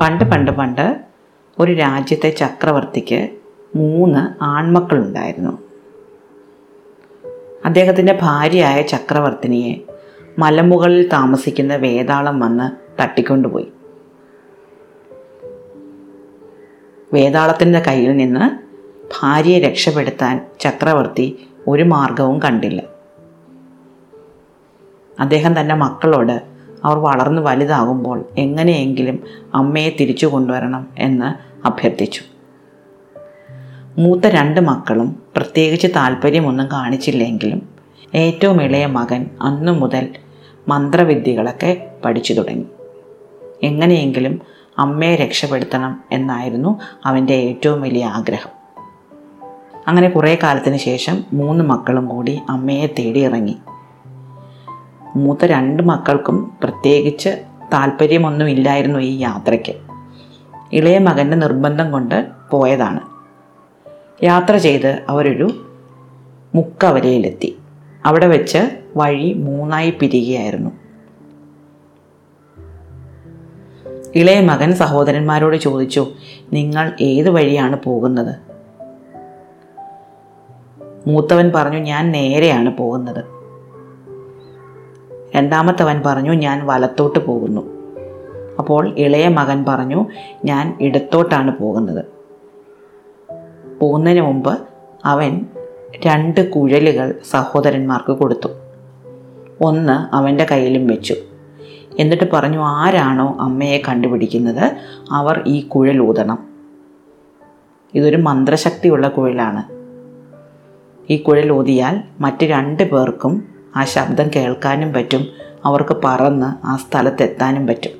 പണ്ട് പണ്ട് പണ്ട് ഒരു രാജ്യത്തെ ചക്രവർത്തിക്ക് മൂന്ന് ആൺമക്കളുണ്ടായിരുന്നു. അദ്ദേഹത്തിന്റെ ഭാര്യയായ ചക്രവർത്തിനിയെ മലമുകളിൽ താമസിക്കുന്ന വേതാളം വന്ന് തട്ടിക്കൊണ്ടുപോയി. വേതാളത്തിന്റെ കയ്യിൽ നിന്ന് ഭാര്യയെ രക്ഷപ്പെടുത്താൻ ചക്രവർത്തി ഒരു മാർഗവും കണ്ടില്ല. അദ്ദേഹം തന്റെ മക്കളോട് അവർ വളർന്നു വലുതാകുമ്പോൾ എങ്ങനെയെങ്കിലും അമ്മയെ തിരിച്ചു കൊണ്ടുവരണം എന്ന് അഭ്യർത്ഥിച്ചു. മൂത്ത രണ്ട് മക്കളും പ്രത്യേകിച്ച് താല്പര്യമൊന്നും കാണിച്ചില്ലെങ്കിലും ഏറ്റവും ഇളയ മകൻ അന്നു മുതൽ മന്ത്രവിദ്യകളൊക്കെ പഠിച്ചു തുടങ്ങി. എങ്ങനെയെങ്കിലും അമ്മയെ രക്ഷപ്പെടുത്തണം എന്നായിരുന്നു അവന്റെ ഏറ്റവും വലിയ ആഗ്രഹം. അങ്ങനെ കുറേ കാലത്തിന് ശേഷം മൂന്ന് മക്കളും കൂടി അമ്മയെ തേടി ഇറങ്ങി മൂത്ത രണ്ട് മക്കൾക്കും പ്രത്യേകിച്ച് താല്പര്യമൊന്നുമില്ലായിരുന്നു ഈ യാത്രയ്ക്ക്. ഇളയ മകന്റെ നിർബന്ധം കൊണ്ട് പോയതാണ്. യാത്ര ചെയ്ത് അവരൊരു മുക്കവലയിലെത്തി. അവിടെ വെച്ച് വഴി മൂന്നായി പിരികയായിരുന്നു ഇളയ മകൻ സഹോദരന്മാരോട് ചോദിച്ചു നിങ്ങൾ ഏത് വഴിയാണ് പോകുന്നത്? മൂത്തവൻ പറഞ്ഞു ഞാൻ നേരെയാണ് പോകുന്നത്. രണ്ടാമത്തവൻ പറഞ്ഞു ഞാൻ വലത്തോട്ട് പോകുന്നു. അപ്പോൾ ഇളയ മകൻ പറഞ്ഞു ഞാൻ ഇടത്തോട്ടാണ് പോകുന്നത്. പോകുന്നതിന് മുമ്പ് അവൻ രണ്ട് കുഴലുകൾ സഹോദരന്മാർക്ക് കൊടുത്തു. ഒന്ന് അവന്റെ കയ്യിലും വെച്ചു. എന്നിട്ട് പറഞ്ഞു ആരാണോ അമ്മയെ കണ്ടുപിടിക്കുന്നത് അവർ ഈ കുഴൽ ഊതണം. ഇതൊരു മന്ത്രശക്തിയുള്ള കുഴലാണ്. ഈ കുഴൽ ഊതിയാൽ മറ്റ് രണ്ട് പേർക്കും ആ ശബ്ദം കേൾക്കാനും പറ്റും. അവർക്ക് പറന്ന് ആ സ്ഥലത്തെത്താനും പറ്റും.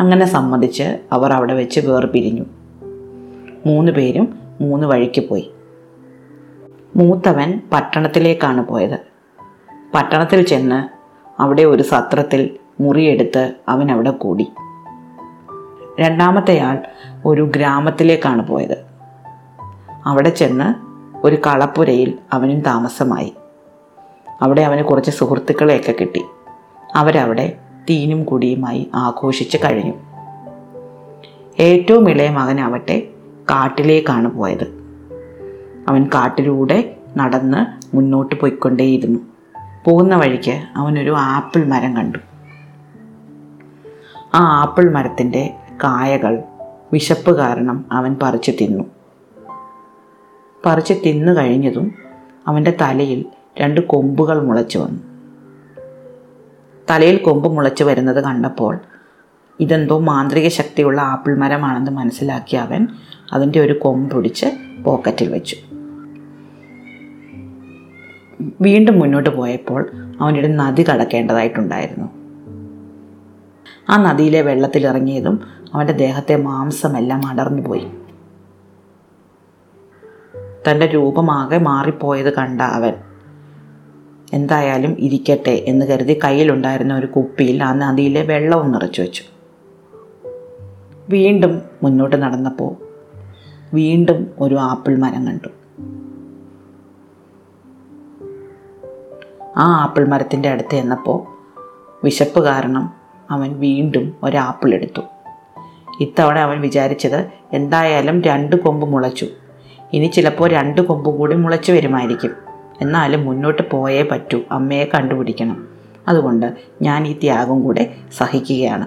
അങ്ങനെ സമ്മതിച്ച് അവർ അവിടെ വെച്ച് വേർപിരിഞ്ഞു. മൂന്ന് പേരും മൂന്ന് വഴിക്ക് പോയി. മൂത്തവൻ പട്ടണത്തിലേക്കാണ് പോയത്. പട്ടണത്തിൽ ചെന്ന് അവിടെ ഒരു സത്രത്തിൽ മുറിയെടുത്ത് അവൻ അവിടെ കൂടി. രണ്ടാമത്തെയാൾ ഒരു ഗ്രാമത്തിലേക്കാണ് പോയത്. അവിടെ ചെന്ന് ഒരു കളപ്പുരയിൽ അവനും താമസമായി. അവിടെ അവന് കുറച്ച് സുഹൃത്തുക്കളെയൊക്കെ കിട്ടി. അവരവിടെ തീനും കുടിയുമായി ആഘോഷിച്ച് കഴിഞ്ഞു. ഏറ്റവും ഇളയ മകനാവട്ടെ കാട്ടിലേക്കാണ് പോയത്. അവൻ കാട്ടിലൂടെ നടന്ന് മുന്നോട്ട് പോയിക്കൊണ്ടേയിരുന്നു. പോകുന്ന വഴിക്ക് അവനൊരു ആപ്പിൾ മരം കണ്ടു. ആ ആപ്പിൾ മരത്തിന്റെ കായകൾ വിശപ്പ് കാരണം അവൻ പറിച്ചു തിന്നു. പറിച്ച് തിന്നു കഴിഞ്ഞതും അവന്റെ തലയിൽ രണ്ട് കൊമ്പുകൾ മുളച്ചു വന്നു. തലയിൽ കൊമ്പ് മുളച്ചു വരുന്നത് കണ്ടപ്പോൾ ഇതെന്തോ മാന്ത്രിക ശക്തിയുള്ള ആപ്പിൾ മരമാണെന്ന് മനസ്സിലാക്കിയ അവൻ അതിന്റെ ഒരു കൊമ്പ് പിടിച്ച് പോക്കറ്റിൽ വെച്ചു. വീണ്ടും മുന്നോട്ട് പോയപ്പോൾ അവനൊരു നദി കടക്കേണ്ടതായിട്ടുണ്ടായിരുന്നു. ആ നദിയിലെ വെള്ളത്തിൽ ഇറങ്ങിയതും അവന്റെ ദേഹത്തെ മാംസമെല്ലാം അടർന്നു പോയി. തന്റെ രൂപമാകെ മാറിപ്പോയത് കണ്ട അവൻ എന്തായാലും ഇരിക്കട്ടെ എന്ന് കരുതി കയ്യിലുണ്ടായിരുന്ന ഒരു കുപ്പിയിൽ ആ നദിയിലെ വെള്ളവും നിറച്ചു വെച്ചു. വീണ്ടും മുന്നോട്ട് നടന്നപ്പോൾ വീണ്ടും ഒരു ആപ്പിൾ മരം കണ്ടു. ആ ആപ്പിൾ മരത്തിന്റെ അടുത്ത് ചെന്നപ്പോൾ വിശപ്പ് കാരണം അവൻ വീണ്ടും ഒരു ആപ്പിൾ എടുത്തു. ഇത്തവണ അവൻ വിചാരിച്ചത് എന്തായാലും രണ്ട് കൊമ്പ് മുളച്ചു. ഇനി ചിലപ്പോൾ രണ്ട് കൊമ്പ് കൂടി മുളച്ചു വരുമായിരിക്കും. എന്നാലും മുന്നോട്ട് പോയേ പറ്റൂ. അമ്മയെ കണ്ടുപിടിക്കണം. അതുകൊണ്ട് ഞാൻ ഈ ത്യാഗം കൂടെ സഹിക്കുകയാണ്.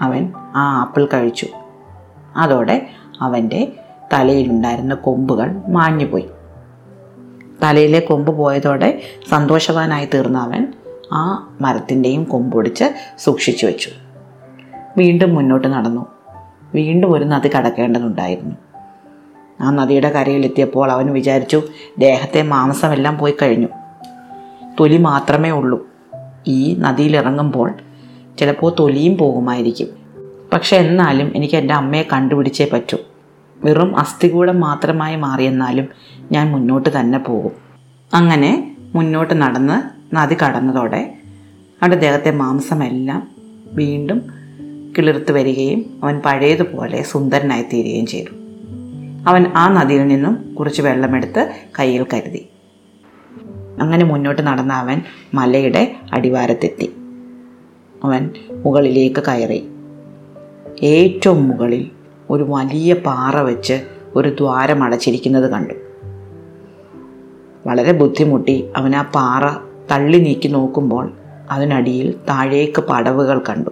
അവൻ ആ ആപ്പിൾ കഴിച്ചു. അതോടെ അവന്റെ തലയിലുണ്ടായിരുന്ന കൊമ്പുകൾ മാഞ്ഞുപോയി. തലയിലെ കൊമ്പ് പോയതോടെ സന്തോഷവാനായി തീർന്ന അവൻ ആ മരത്തിന്റെയും കൊമ്പൊടിച്ച് സൂക്ഷിച്ചു വെച്ചു. വീണ്ടും മുന്നോട്ട് നടന്നു. വീണ്ടും ഒരു നദി കടക്കേണ്ടതുണ്ടായിരുന്നു. ആ നദിയുടെ കരയിലെത്തിയപ്പോൾ അവൻ വിചാരിച്ചു ദേഹത്തെ മാംസമെല്ലാം പോയി കഴിഞ്ഞു. തൊലി മാത്രമേ ഉള്ളൂ. ഈ നദിയിലിറങ്ങുമ്പോൾ ചിലപ്പോൾ തൊലിയും പോകുമായിരിക്കും. പക്ഷെ എന്നാലും എനിക്ക് എന്റെ അമ്മയെ കണ്ടുപിടിച്ചേ പറ്റൂ. വെറും അസ്ഥികൂടം മാത്രമായി മാറിയെന്നാലും ഞാൻ മുന്നോട്ട് തന്നെ പോകും. അങ്ങനെ മുന്നോട്ട് നടന്ന് നദി കടന്നതോടെ അവിടെ ദേഹത്തെ മാംസമെല്ലാം വീണ്ടും കിളിർത്ത് വരികയും അവൻ പഴയതുപോലെ സുന്ദരനായി തീരുകയും ചെയ്തു. അവൻ ആ നദിയിൽ നിന്നും കുറച്ച് വെള്ളമെടുത്ത് കയ്യിൽ കരുതി. അങ്ങനെ മുന്നോട്ട് നടന്ന അവൻ മലയുടെ അടിവാരത്തെത്തി. അവൻ മുകളിലേക്ക് കയറി. ഏറ്റവും മുകളിൽ ഒരു വലിയ പാറ വെച്ച് ഒരു ദ്വാരം അടച്ചിരിക്കുന്നത് കണ്ടു. വളരെ ബുദ്ധിമുട്ടി അവൻ ആ പാറ തള്ളി നീക്കി നോക്കുമ്പോൾ അതിനടിയിൽ താഴേക്ക് പടവുകൾ കണ്ടു.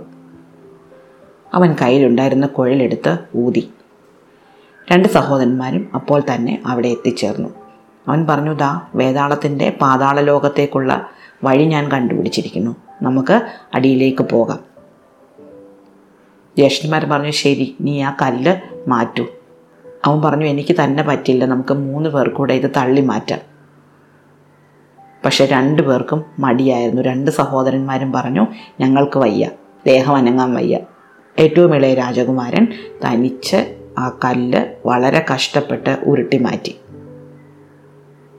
അവൻ കയ്യിലുണ്ടായിരുന്ന കുഴലെടുത്ത് ഊതി. രണ്ട് സഹോദരന്മാരും അപ്പോൾ തന്നെ അവിടെ എത്തിച്ചേർന്നു. അവൻ പറഞ്ഞു ദാ വേതാളത്തിന്റെ പാതാള ലോകത്തേക്കുള്ള വഴി ഞാൻ കണ്ടുപിടിച്ചിരിക്കുന്നു. നമുക്ക് അടിയിലേക്ക് പോകാം. ജ്യേഷ്ഠന്മാർ പറഞ്ഞു ശരി നീ ആ കല്ല് മാറ്റൂ. അവൻ പറഞ്ഞു എനിക്ക് തന്നെ പറ്റില്ല നമുക്ക് മൂന്ന് പേർക്കൂടെ ഇത് തള്ളി മാറ്റാം. പക്ഷെ രണ്ടു പേർക്കും മടിയായിരുന്നു. രണ്ട് സഹോദരന്മാരും പറഞ്ഞു ഞങ്ങൾക്ക് വയ്യ ദേഹം അനങ്ങാൻ വയ്യ. ഏറ്റവും ഇളയ രാജകുമാരൻ തനിച്ച് ആ കല്ല് വളരെ കഷ്ടപ്പെട്ട് ഉരുട്ടി മാറ്റി.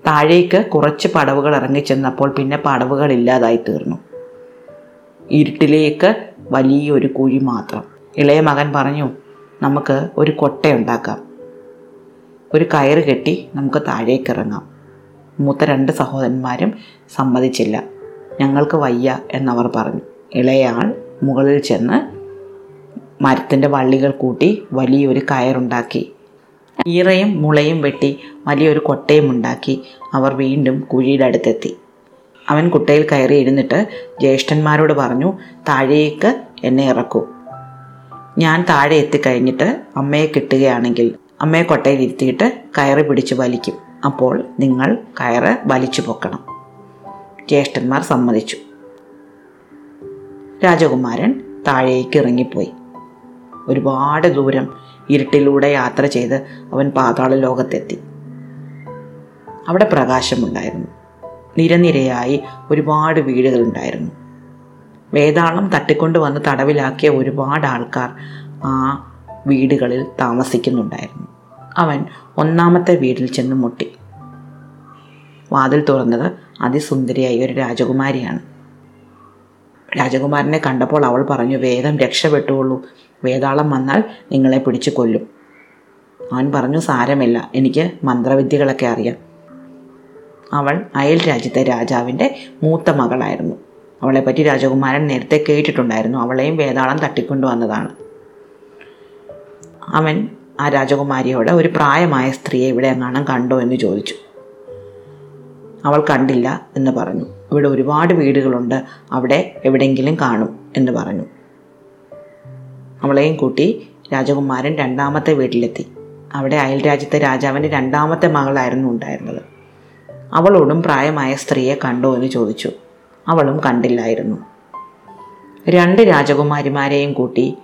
താഴേക്ക് കുറച്ച് പടവുകൾ ഇറങ്ങിച്ചെന്നപ്പോൾ പിന്നെ പടവുകൾ ഇല്ലാതായി തീർന്നു. ഇരുട്ടിലേക്ക് വലിയൊരു കുഴി മാത്രം. ഇളയ മകൻ പറഞ്ഞു നമുക്ക് ഒരു കൊട്ടയുണ്ടാക്കാം ഒരു കയറ് കെട്ടി നമുക്ക് താഴേക്ക് ഇറങ്ങാം. മൂത്ത രണ്ട് സഹോദരന്മാരും സമ്മതിച്ചില്ല. ഞങ്ങൾക്ക് വയ്യ എന്നവർ പറഞ്ഞു. ഇളയാൾ മുകളിൽ ചെന്ന് മരത്തിന്റെ വള്ളികൾ കൂട്ടി വലിയൊരു കയറുണ്ടാക്കി. ഈറയും മുളയും വെട്ടി വലിയൊരു കൊട്ടയും ഉണ്ടാക്കി. അവർ വീണ്ടും കുഴിയുടെ അടുത്തെത്തി അവൻ കുട്ടയിൽ കയറി ഇരുന്നിട്ട് ജ്യേഷ്ഠന്മാരോട് പറഞ്ഞു താഴേക്ക് എന്നെ ഇറക്കൂ. ഞാൻ താഴെ എത്തിക്കഴിഞ്ഞിട്ട് അമ്മയെ കിട്ടുകയാണെങ്കിൽ അമ്മയെ കൊട്ടയിൽ ഇരുത്തിയിട്ട് കയറ് പിടിച്ച് വലിക്കും. അപ്പോൾ നിങ്ങൾ കയറ് വലിച്ചു പൊക്കണം. ജ്യേഷ്ഠന്മാർ സമ്മതിച്ചു. രാജകുമാരൻ താഴേക്ക് ഇറങ്ങിപ്പോയി. ഒരുപാട് ദൂരം ഇരുട്ടിലൂടെ യാത്ര ചെയ്ത് അവൻ പാതാള ലോകത്തെത്തി. അവിടെ പ്രകാശമുണ്ടായിരുന്നു. നിരനിരയായി ഒരുപാട് വീടുകളുണ്ടായിരുന്നു. വേതാളം തട്ടിക്കൊണ്ട് വന്ന് തടവിലാക്കിയ ഒരുപാട് ആൾക്കാർ ആ വീടുകളിൽ താമസിക്കുന്നുണ്ടായിരുന്നു. അവൻ ഒന്നാമത്തെ വീട്ടിൽ ചെന്ന് മുട്ടി. വാതിൽ തുറന്നത് അതിസുന്ദരിയായ ഒരു രാജകുമാരിയാണ്. രാജകുമാരനെ കണ്ടപ്പോൾ അവൾ പറഞ്ഞു വേഗം രക്ഷപ്പെട്ടുള്ളൂ വേതാളം വന്നാൽ നിങ്ങളെ പിടിച്ചു കൊല്ലും. അവൻ പറഞ്ഞു സാരമില്ല എനിക്ക് മന്ത്രവിദ്യകളൊക്കെ അറിയാം. അവൾ അയൽ രാജ്യത്തെ രാജാവിന്റെ മൂത്ത മകളായിരുന്നു. അവളെപ്പറ്റി രാജകുമാരൻ നേരത്തെ കേട്ടിട്ടുണ്ടായിരുന്നു. അവളെയും വേതാളം തട്ടിക്കൊണ്ടുവന്നതാണ്. അവൻ ആ രാജകുമാരിയോട് ഒരു പ്രായമായ സ്ത്രീയെ ഇവിടെ എങ്ങാനും കണ്ടോ? എന്ന് ചോദിച്ചു. അവൾ കണ്ടില്ല എന്ന് പറഞ്ഞു. ഇവിടെ ഒരുപാട് വീടുകളുണ്ട്. അവിടെ എവിടെയെങ്കിലും കാണും എന്ന് പറഞ്ഞു. അവളെയും കൂട്ടി രാജകുമാരൻ രണ്ടാമത്തെ വീട്ടിലെത്തി. അവിടെ അയൽ രാജ്യത്തെ രാജാവിന്റെ രണ്ടാമത്തെ മകളായിരുന്നു ഉണ്ടായിരുന്നത്. അവളോടും പ്രായമായ സ്ത്രീയെ കണ്ടോ എന്ന് ചോദിച്ചു. അവളും കണ്ടില്ലായിരുന്നു. രണ്ട് രാജകുമാരിമാരെയും കൂട്ടി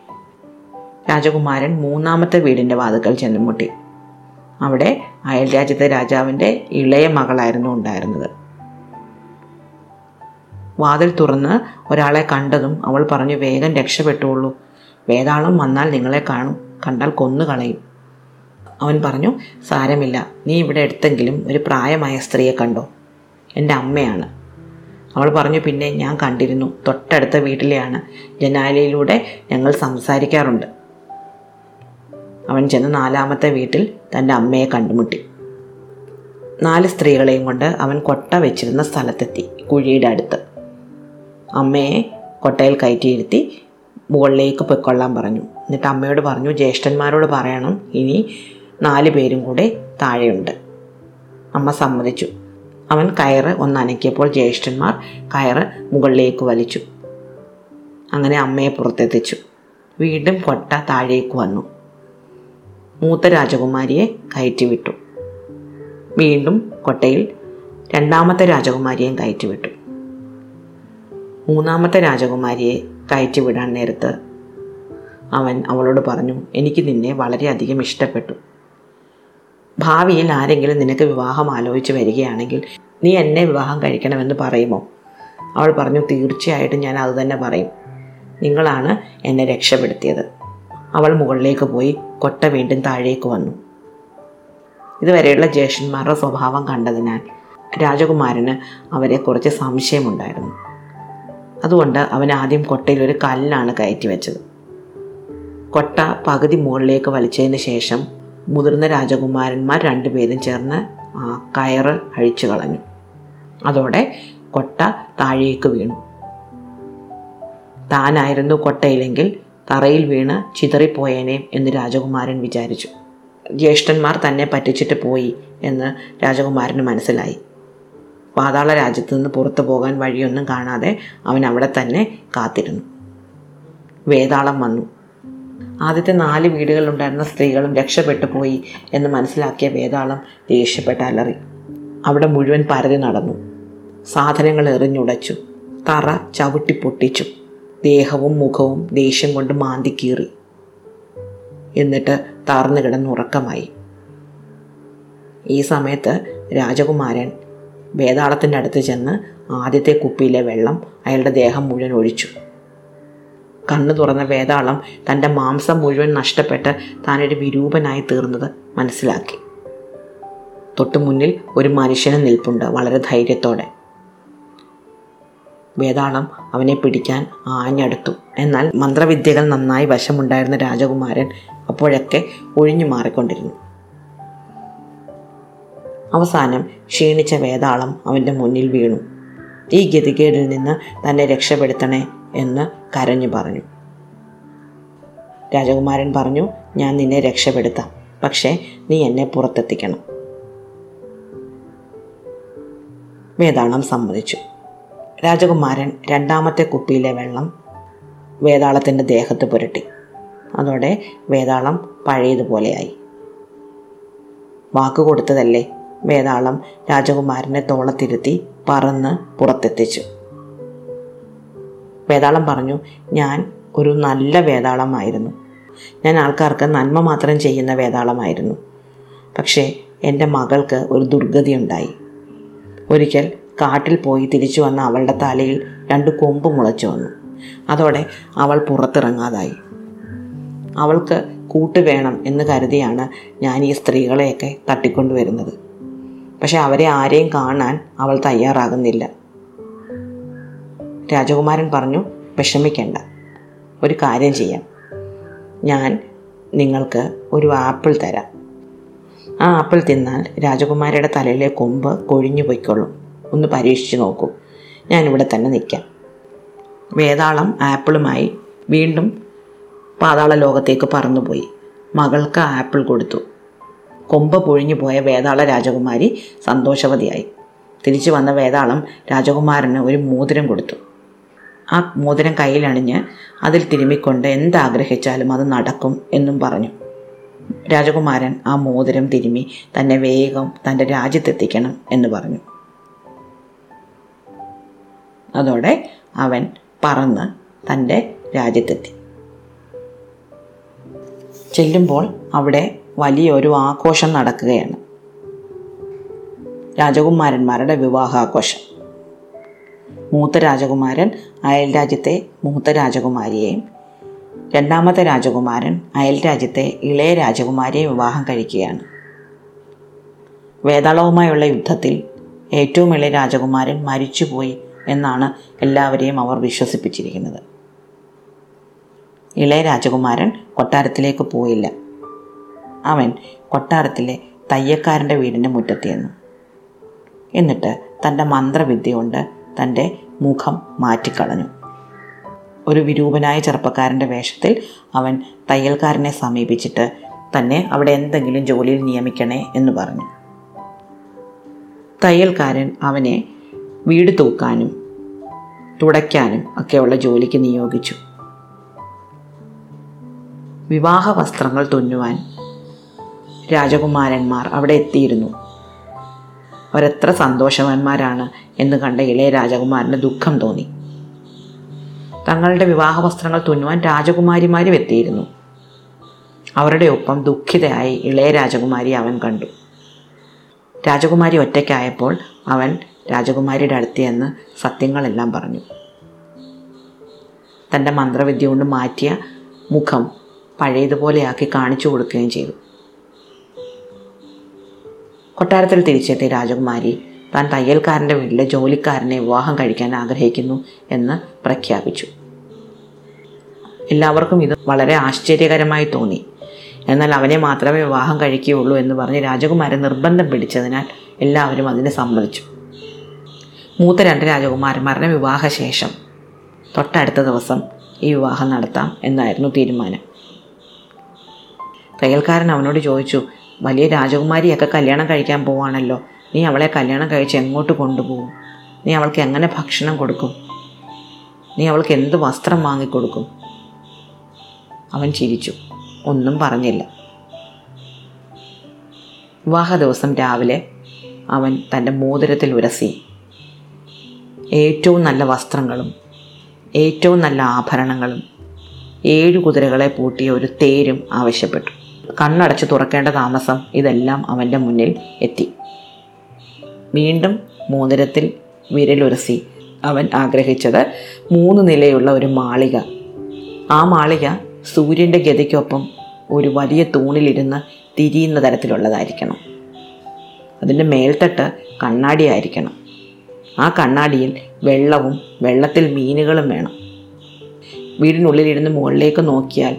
രാജകുമാരൻ മൂന്നാമത്തെ വീടിന്റെ വാതുക്കൽ ചെന്നുമുട്ടി. അവിടെ അയൽ രാജ്യത്തെ രാജാവിന്റെ ഇളയ മകളായിരുന്നു ഉണ്ടായിരുന്നത്. വാതിൽ തുറന്ന് ഒരാളെ കണ്ടതും അവൾ പറഞ്ഞു വേഗം രക്ഷപ്പെട്ടുള്ളൂ വേതാളം വന്നാൽ നിങ്ങളെ കാണും. കണ്ടാൽ കൊന്നു കളയും. അവൻ പറഞ്ഞു സാരമില്ല. നീ ഇവിടെ എടുത്തെങ്കിലും ഒരു പ്രായമായ സ്ത്രീയെ കണ്ടോ? എന്റെ അമ്മയാണ്. അവൾ പറഞ്ഞു പിന്നെ ഞാൻ കണ്ടിരുന്നു. തൊട്ടടുത്ത വീട്ടിലെയാണ് ജനാലയിലൂടെ ഞങ്ങൾ സംസാരിക്കാറുണ്ട്. അവൻ ചെന്ന് നാലാമത്തെ വീട്ടിൽ തന്റെ അമ്മയെ കണ്ടുമുട്ടി. നാല് സ്ത്രീകളെയും കൊണ്ട് അവൻ കൊട്ട വെച്ചിരുന്ന സ്ഥലത്തെത്തി കുഴിയുടെ അടുത്ത്. അമ്മയെ കൊട്ടയിൽ കയറ്റിയിരുത്തി മുകളിലേക്ക് പൊയ്ക്കൊള്ളാൻ പറഞ്ഞു. എന്നിട്ട് അമ്മയോട് പറഞ്ഞു ജ്യേഷ്ഠന്മാരോട് പറയണം ഇനി നാല് പേരും കൂടെ താഴെയുണ്ട്. അമ്മ സമ്മതിച്ചു. അവൻ കയറ് ഒന്നനക്കിയപ്പോൾ ജ്യേഷ്ഠന്മാർ കയറ് മുകളിലേക്ക് വലിച്ചു. അങ്ങനെ അമ്മയെ പുറത്തെത്തിച്ചു. വീണ്ടും കൊട്ട താഴേക്ക് വന്നു. മൂത്ത രാജകുമാരിയെ കയറ്റിവിട്ടു. വീണ്ടും കൊട്ടയിൽ രണ്ടാമത്തെ രാജകുമാരിയെയും കയറ്റിവിട്ടു. മൂന്നാമത്തെ രാജകുമാരിയെ കയറ്റിവിടാൻ നേരത്ത് അവൻ അവളോട് പറഞ്ഞു എനിക്ക് നിന്നെ വളരെയധികം ഇഷ്ടപ്പെട്ടു. ഭാവിയിൽ ആരെങ്കിലും നിനക്ക് വിവാഹം ആലോചിച്ച് വരികയാണെങ്കിൽ നീ എന്നെ വിവാഹം കഴിക്കണമെന്ന് പറയുമോ? അവൾ പറഞ്ഞു തീർച്ചയായിട്ടും ഞാൻ അത് തന്നെ പറയും. നിങ്ങളാണ് എന്നെ രക്ഷപ്പെടുത്തിയത്. അവൾ മുകളിലേക്ക് പോയി കൊട്ട വീണ്ടും താഴേക്ക് വന്നു. ഇതുവരെയുള്ള ജ്യേഷ്ഠന്മാരുടെ സ്വഭാവം കണ്ടതിനാൽ രാജകുമാരന് അവരെ കുറച്ച് സംശയമുണ്ടായിരുന്നു. അതുകൊണ്ട് അവൻ ആദ്യം കൊട്ടയിൽ ഒരു കല്ലാണ് കയറ്റി വെച്ചത്. കൊട്ട പകുതി മുകളിലേക്ക് വലിച്ചതിന് ശേഷം മുതിർന്ന രാജകുമാരന്മാർ രണ്ടുപേരും ചേർന്ന് ആ കയറ് അഴിച്ചു കളഞ്ഞു. അതോടെ കൊട്ട താഴേക്ക് വീണു. താനായിരുന്നു കൊട്ടയിലെങ്കിൽ തറയിൽ വീണ് ചിതറിപ്പോയേനെ എന്ന് രാജകുമാരൻ വിചാരിച്ചു. ജ്യേഷ്ഠന്മാർ തന്നെ പറ്റിച്ചിട്ട് പോയി എന്ന് രാജകുമാരന് മനസ്സിലായി. പാതാള രാജ്യത്ത് നിന്ന് പുറത്തു പോകാൻ വഴിയൊന്നും കാണാതെ അവൻ അവിടെ തന്നെ കാത്തിരുന്നു. വേതാളം വന്നു. ആദ്യത്തെ നാല് വീടുകളിലുണ്ടായിരുന്ന സ്ത്രീകളും രക്ഷപ്പെട്ടു പോയി എന്ന് മനസ്സിലാക്കിയ വേതാളം ദേഷ്യപ്പെട്ട അലറി. അവിടെ മുഴുവൻ പരതി നടന്നു. സാധനങ്ങൾ എറിഞ്ഞുടച്ചു. തറ ചവിട്ടി പൊട്ടിച്ചു. ദേഹവും മുഖവും ദേഷ്യം കൊണ്ട് മാന്തി കീറി. എന്നിട്ട് തറന്നു കിടന്നുറക്കമായി ഈ സമയത്ത് രാജകുമാരൻ വേതാളത്തിന്റെ അടുത്ത് ചെന്ന് ആദ്യത്തെ കുപ്പിയിലെ വെള്ളം അയാളുടെ ദേഹം മുഴുവൻ ഒഴിച്ചു. കണ്ണു തുറന്ന വേതാളം തന്റെ മാംസം മുഴുവൻ നഷ്ടപ്പെട്ട് താനൊരു വിരൂപനായി തീർന്നത് മനസ്സിലാക്കി. തൊട്ടു മുന്നിൽ ഒരു മനുഷ്യനെ നിൽപ്പുണ്ട് വളരെ ധൈര്യത്തോടെ. വേതാളം അവനെ പിടിക്കാൻ ആഞ്ഞടുത്തു. എന്നാൽ മന്ത്രവിദ്യകൾ നന്നായി വശമുണ്ടായിരുന്ന രാജകുമാരൻ അപ്പോഴൊക്കെ ഒഴിഞ്ഞു മാറിക്കൊണ്ടിരുന്നു. അവസാനം ക്ഷീണിച്ച വേതാളം അവന്റെ മുന്നിൽ വീണു. ഈ ഗതികേടിൽ നിന്ന് തന്നെ രക്ഷപ്പെടുത്തണേ എന്ന് കരഞ്ഞു പറഞ്ഞു. രാജകുമാരൻ പറഞ്ഞു ഞാൻ നിന്നെ രക്ഷപ്പെടുത്താം. പക്ഷേ നീ എന്നെ പുറത്തെത്തിക്കണം. വേതാളം സമ്മതിച്ചു. രാജകുമാരൻ രണ്ടാമത്തെ കുപ്പിയിലെ വെള്ളം വേതാളത്തിന്റെ ദേഹത്ത് പുരട്ടി. അതോടെ വേതാളം പഴയതുപോലെയായി. വാക്ക് കൊടുത്തതല്ലേ? വേതാളം രാജകുമാരനെ തോളത്തിരുത്തി പറന്ന് പുറത്തെത്തിച്ചു. വേതാളം പറഞ്ഞു ഞാൻ ഒരു നല്ല വേതാളമായിരുന്നു ഞാൻ ആൾക്കാർക്ക് നന്മ മാത്രം ചെയ്യുന്ന വേതാളമായിരുന്നു പക്ഷേ എന്റെ മകൾക്ക് ഒരു ദുർഗതി ഉണ്ടായി ഒരിക്കൽ കാട്ടിൽ പോയി തിരിച്ചു വന്ന അവളുടെ തലയിൽ രണ്ട് കൊമ്പ് മുളച്ചു വന്നു. അതോടെ അവൾ പുറത്തിറങ്ങാതായി. അവൾക്ക് കൂട്ട് വേണം എന്ന് കരുതിയാണ് ഞാൻ ഈ സ്ത്രീകളെയൊക്കെ തട്ടിക്കൊണ്ടുവരുന്നത്. പക്ഷെ അവരെ ആരെയും കാണാൻ അവൾ തയ്യാറാകുന്നില്ല. രാജകുമാരൻ പറഞ്ഞു വിഷമിക്കേണ്ട. ഒരു കാര്യം ചെയ്യാം. ഞാൻ നിങ്ങൾക്ക് ഒരു ആപ്പിൾ തരാം. ആ ആപ്പിൾ തിന്നാൽ രാജകുമാരിയുടെ തലയിലെ കൊമ്പ് കൊഴിഞ്ഞു പോയിക്കൊള്ളും. ഒന്ന് പരീക്ഷിച്ച് നോക്കൂ. ഞാനിവിടെ തന്നെ നിൽക്കാം. വേതാളം ആപ്പിളുമായി വീണ്ടും പാതാള ലോകത്തേക്ക് പറന്നുപോയി. മകൾക്ക് ആപ്പിൾ കൊടുത്തു. കൊമ്പ് പൊഴിഞ്ഞു പോയ വേതാള രാജകുമാരി സന്തോഷവതിയായി. തിരിച്ചു വന്ന വേതാളം രാജകുമാരന് ഒരു മോതിരം കൊടുത്തു. ആ മോതിരം കയ്യിലണിഞ്ഞ് അതിൽ തിരുമ്മിക്കൊണ്ട് എന്താഗ്രഹിച്ചാലും അത് നടക്കും എന്നും പറഞ്ഞു. രാജകുമാരൻ ആ മോതിരം തിരുമ്മി തന്നെ വേഗം തന്റെ രാജ്യത്തെത്തിക്കണം എന്ന് പറഞ്ഞു. അതോടെ അവൻ പറന്ന് തന്റെ രാജ്യത്തെത്തി. ചെല്ലുമ്പോൾ അവിടെ വലിയൊരു ആഘോഷം നടക്കുകയാണ്. രാജകുമാരന്മാരുടെ വിവാഹാഘോഷം. മൂത്ത രാജകുമാരൻ അയൽ രാജ്യത്തെ മൂത്ത രാജകുമാരിയെയും രണ്ടാമത്തെ രാജകുമാരൻ അയൽ രാജ്യത്തെ ഇളയ രാജകുമാരിയെ വിവാഹം കഴിക്കുകയാണ്. വേതാളവുമായുള്ള യുദ്ധത്തിൽ ഏറ്റവും ഇളയ രാജകുമാരൻ മരിച്ചുപോയി എന്നാണ് എല്ലാവരെയും അവർ വിശ്വസിപ്പിച്ചിരിക്കുന്നത്. ഇളയ രാജകുമാരൻ കൊട്ടാരത്തിലേക്ക് പോയില്ല. അവൻ കൊട്ടാരത്തിലെ തയ്യക്കാരന്റെ വീടിന്റെ മുറ്റത്തിയെന്നു എന്നിട്ട് തന്റെ മന്ത്രവിദ്യ കൊണ്ട് തന്റെ മുഖം മാറ്റിക്കളഞ്ഞു. ഒരു വിരൂപനായ ചെറുപ്പക്കാരന്റെ വേഷത്തിൽ അവൻ തയ്യൽക്കാരനെ സമീപിച്ചിട്ട് തന്നെ അവിടെ എന്തെങ്കിലും ജോലിയിൽ നിയമിക്കണേ എന്ന് പറഞ്ഞു. തയ്യൽക്കാരൻ അവനെ വീട് തൂക്കാനും തുടയ്ക്കാനും ഒക്കെയുള്ള ജോലിക്ക് നിയോഗിച്ചു. വിവാഹ വസ്ത്രങ്ങൾ തുന്നുവാൻ രാജകുമാരന്മാർ അവിടെ എത്തിയിരുന്നു. അവരെത്ര സന്തോഷവാന്മാരാണ് എന്ന് കണ്ട ഇളയ രാജകുമാരന് ദുഃഖം തോന്നി. തങ്ങളുടെ വിവാഹ വസ്ത്രങ്ങൾ തുന്നുവാൻ രാജകുമാരിമാരും എത്തിയിരുന്നു. അവരുടെ ഒപ്പം ദുഃഖിതയായി ഇളയ രാജകുമാരി അവൻ കണ്ടു. രാജകുമാരി ഒറ്റയ്ക്കായപ്പോൾ അവൻ രാജകുമാരിയുടെ അടുത്ത് ചെന്ന് സത്യങ്ങളെല്ലാം പറഞ്ഞു. തന്റെ മന്ത്രവിദ്യ കൊണ്ട് മാറ്റിയ മുഖം പഴയതുപോലെയാക്കി കാണിച്ചു കൊടുക്കുകയും ചെയ്തു. കൊട്ടാരത്തിൽ തിരിച്ചെത്തിയ രാജകുമാരി താൻ തയ്യൽക്കാരന്റെ വീട്ടിലെ ജോലിക്കാരനെ വിവാഹം കഴിക്കാൻ ആഗ്രഹിക്കുന്നു എന്ന് പ്രഖ്യാപിച്ചു. എല്ലാവർക്കും ഇത് വളരെ ആശ്ചര്യകരമായി തോന്നി. എന്നാൽ അവനെ മാത്രമേ വിവാഹം കഴിക്കുകയുള്ളൂ എന്ന് പറഞ്ഞ് രാജകുമാരൻ നിർബന്ധം പിടിച്ചതിനാൽ എല്ലാവരും അതിനെ സമ്മതിച്ചു. മൂത്ത രണ്ട് രാജകുമാരന്മാരുടെ വിവാഹശേഷം തൊട്ടടുത്ത ദിവസം ഈ വിവാഹം നടത്താം എന്നായിരുന്നു തീരുമാനം. തയ്യൽക്കാരൻ അവനോട് ചോദിച്ചു വലിയ രാജകുമാരിയൊക്കെ കല്യാണം കഴിക്കാൻ പോവാണല്ലോ. നീ അവളെ കല്യാണം കഴിച്ച് എങ്ങോട്ട് കൊണ്ടുപോകും? നീ അവൾക്ക് എങ്ങനെ ഭക്ഷണം കൊടുക്കും? നീ അവൾക്ക് എന്ത് വസ്ത്രം വാങ്ങിക്കൊടുക്കും? അവൻ ചിരിച്ചു. ഒന്നും പറഞ്ഞില്ല. വിവാഹ ദിവസം രാവിലെ അവൻ തന്റെ മോതിരത്തിൽ ഉരസി. ഏറ്റവും നല്ല വസ്ത്രങ്ങളും ഏറ്റവും നല്ല ആഭരണങ്ങളും ഏഴു കുതിരകളെ പൂട്ടിയ ഒരു തേരും ആവശ്യപ്പെട്ടു. കണ്ണടച്ച് തുറക്കേണ്ട താമസം ഇതെല്ലാം അവന്റെ മുന്നിൽ എത്തി. വീണ്ടും മോതിരത്തിൽ വിരലുരസി അവൻ ആഗ്രഹിച്ചത് മൂന്ന് നിലയുള്ള ഒരു മാളിക. ആ മാളിക സൂര്യന്റെ ഗതിക്കൊപ്പം ഒരു വലിയ തൂണിലിരുന്ന് തിരിയുന്ന തരത്തിലുള്ളതായിരിക്കണം. അതിന്റെ മേൽത്തട്ട് കണ്ണാടിയായിരിക്കണം. ആ കണ്ണാടിയിൽ വെള്ളവും വെള്ളത്തിൽ മീനുകളും വേണം. വീടിനുള്ളിലിരുന്ന് മുകളിലേക്ക് നോക്കിയാൽ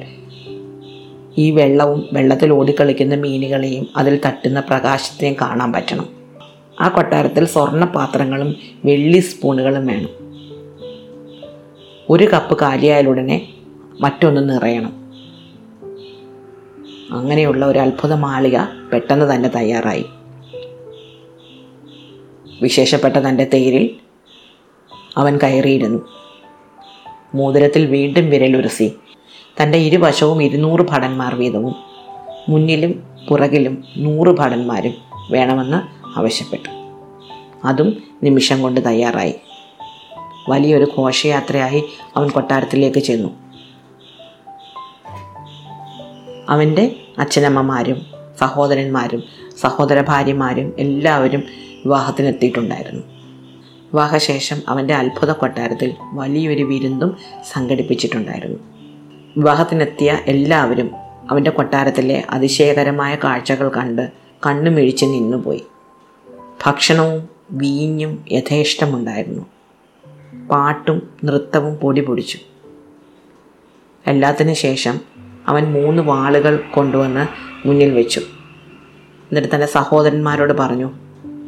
ഈ വെള്ളവും വെള്ളത്തിൽ ഓടിക്കളിക്കുന്ന മീനുകളെയും അതിൽ തട്ടുന്ന പ്രകാശത്തെയും കാണാൻ പറ്റണം. ആ കൊട്ടാരത്തിൽ സ്വർണപാത്രങ്ങളും വെള്ളി സ്പൂണുകളും വേണം. ഒരു കപ്പ് കാലിയായാലുടനെ മറ്റൊന്ന് നിറയണം. അങ്ങനെയുള്ള ഒരു അത്ഭുത മാളിക പെട്ടെന്ന് തന്നെ തയ്യാറായി. വിശേഷപ്പെട്ട തന്റെ തേരിൽ അവൻ കയറിയിരുന്നു. മോതിരത്തിൽ വീണ്ടും വിരലുരസി. തന്റെ ഇരുവശവും ഇരുന്നൂറ് ഭടന്മാർ വീതവും. മുന്നിലും പുറകിലും നൂറ് ഭടന്മാരും വേണമെന്ന് ആവശ്യപ്പെട്ടു. അതും നിമിഷം കൊണ്ട് തയ്യാറായി. വലിയൊരു ഘോഷയാത്രയായി അവൻ കൊട്ടാരത്തിലേക്ക് ചെന്നു. അവന്റെ അച്ഛനമ്മമാരും സഹോദരന്മാരും സഹോദര ഭാര്യമാരും എല്ലാവരും വിവാഹത്തിനെത്തിയിട്ടുണ്ടായിരുന്നു. വിവാഹശേഷം അവന്റെ അത്ഭുത കൊട്ടാരത്തിൽ വലിയൊരു വിരുന്നും സംഘടിപ്പിച്ചിട്ടുണ്ടായിരുന്നു. വിവാഹത്തിനെത്തിയ എല്ലാവരും അവന്റെ കൊട്ടാരത്തിലെ അതിശയകരമായ കാഴ്ചകൾ കണ്ട് കണ്ണുമിഴിച്ച് നിന്നുപോയി. ഭക്ഷണവും വീഞ്ഞും യഥേഷ്ടമുണ്ടായിരുന്നു. പാട്ടും നൃത്തവും പൊടി പൊടിച്ചു. എല്ലാത്തിനു ശേഷം അവൻ മൂന്ന് വാളുകൾ കൊണ്ടുവന്ന് മുന്നിൽ വെച്ചു. എന്നിട്ട് തന്റെ സഹോദരന്മാരോട് പറഞ്ഞു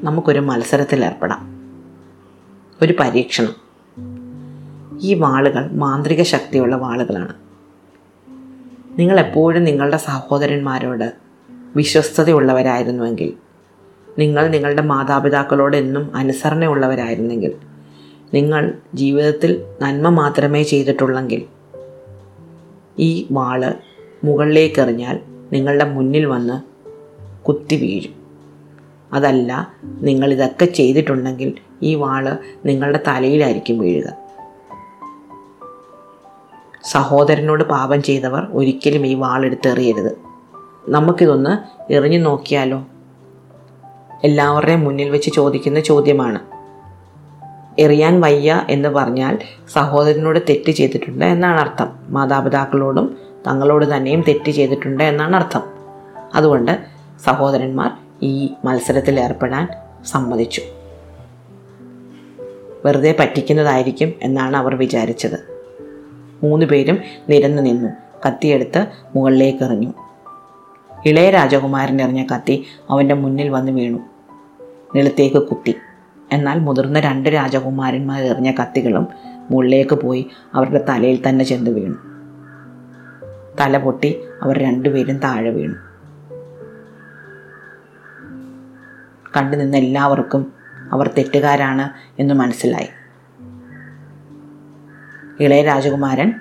നമുക്കൊരു മത്സരത്തിൽ ഏർപ്പെടാം. ഒരു പരീക്ഷണം. ഈ വാളുകൾ മാന്ത്രിക ശക്തിയുള്ള വാളുകളാണ്. നിങ്ങൾ എപ്പോഴും നിങ്ങളുടെ സഹോദരന്മാരോട് വിശ്വസ്തതയുള്ളവരായിരുന്നുവെങ്കിൽ നിങ്ങൾ നിങ്ങളുടെ മാതാപിതാക്കളോട് എന്നും അനുസരണയുള്ളവരായിരുന്നെങ്കിൽ നിങ്ങൾ ജീവിതത്തിൽ നന്മ മാത്രമേ ചെയ്തിട്ടുള്ളെങ്കിൽ ഈ വാൾ മുകളിലേക്കെറിഞ്ഞാൽ നിങ്ങളുടെ മുന്നിൽ വന്ന് കുത്തി വീഴും. അതല്ല നിങ്ങളിതൊക്കെ ചെയ്തിട്ടുണ്ടെങ്കിൽ ഈ വാൾ നിങ്ങളുടെ തലയിലായിരിക്കും വീഴുക. സഹോദരനോട് പാപം ചെയ്തവർ ഒരിക്കലും ഈ വാളെടുത്തെറിയരുത് നമുക്കിതൊന്ന് എറിഞ്ഞു നോക്കിയാലോ? എല്ലാവരുടെയും മുന്നിൽ വെച്ച് ചോദിക്കുന്ന ചോദ്യമാണ്. എറിയാൻ വയ്യ എന്ന് പറഞ്ഞാൽ സഹോദരനോട് തെറ്റ് ചെയ്തിട്ടുണ്ട് എന്നാണ് അർത്ഥം. മാതാപിതാക്കളോടും തങ്ങളോട് തന്നെയും തെറ്റ് ചെയ്തിട്ടുണ്ട് എന്നാണ് അർത്ഥം. അതുകൊണ്ട് സഹോദരന്മാർ ഈ മത്സരത്തിൽ ഏർപ്പെടാൻ സമ്മതിച്ചു. വെറുതെ പറ്റിക്കുന്നതായിരിക്കും എന്നാണ് അവർ വിചാരിച്ചത്. മൂന്ന് പേരും നിരന്നു നിന്നു. കത്തിയെടുത്ത് മുകളിലേക്ക് എറിഞ്ഞു ഇളയ രാജകുമാരൻ എറിഞ്ഞ കത്തി അവന്റെ മുന്നിൽ വന്ന് വീണു. നിലത്തേക്ക് കുത്തി. എന്നാൽ മുതിർന്ന രണ്ട് രാജകുമാരന്മാർ എറിഞ്ഞ കത്തികളും മുകളിലേക്ക് പോയി അവരുടെ തലയിൽ തന്നെ ചെന്ന് വീണു. തല പൊട്ടി അവർ രണ്ടുപേരും താഴെ വീണു. കണ്ടു നിന്ന എല്ലാവർക്കും അവർ തെറ്റുകാരാണ് എന്ന് മനസ്സിലായി. ഇളയ രാജകുമാരൻ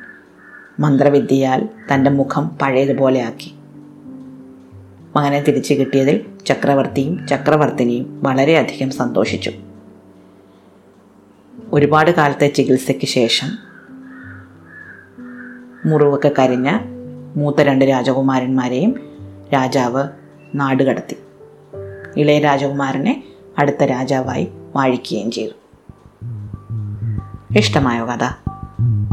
മന്ത്രവിദ്യയാൽ തന്റെ മുഖം പഴയതുപോലെയാക്കി. മകനെ തിരിച്ചു കിട്ടിയതിൽ ചക്രവർത്തിയും ചക്രവർത്തിനിയും വളരെയധികം സന്തോഷിച്ചു. ഒരുപാട് കാലത്തെ ചികിത്സയ്ക്ക് ശേഷം മുറിവൊക്കെ കരിഞ്ഞ മൂത്ത രണ്ട് രാജകുമാരന്മാരെയും രാജാവ് നാടുകടത്തി ഇളയ രാജകുമാരനെ അടുത്ത രാജാവായി വാഴിക്കുകയും ചെയ്തു. ഇഷ്ടമായോ കഥ?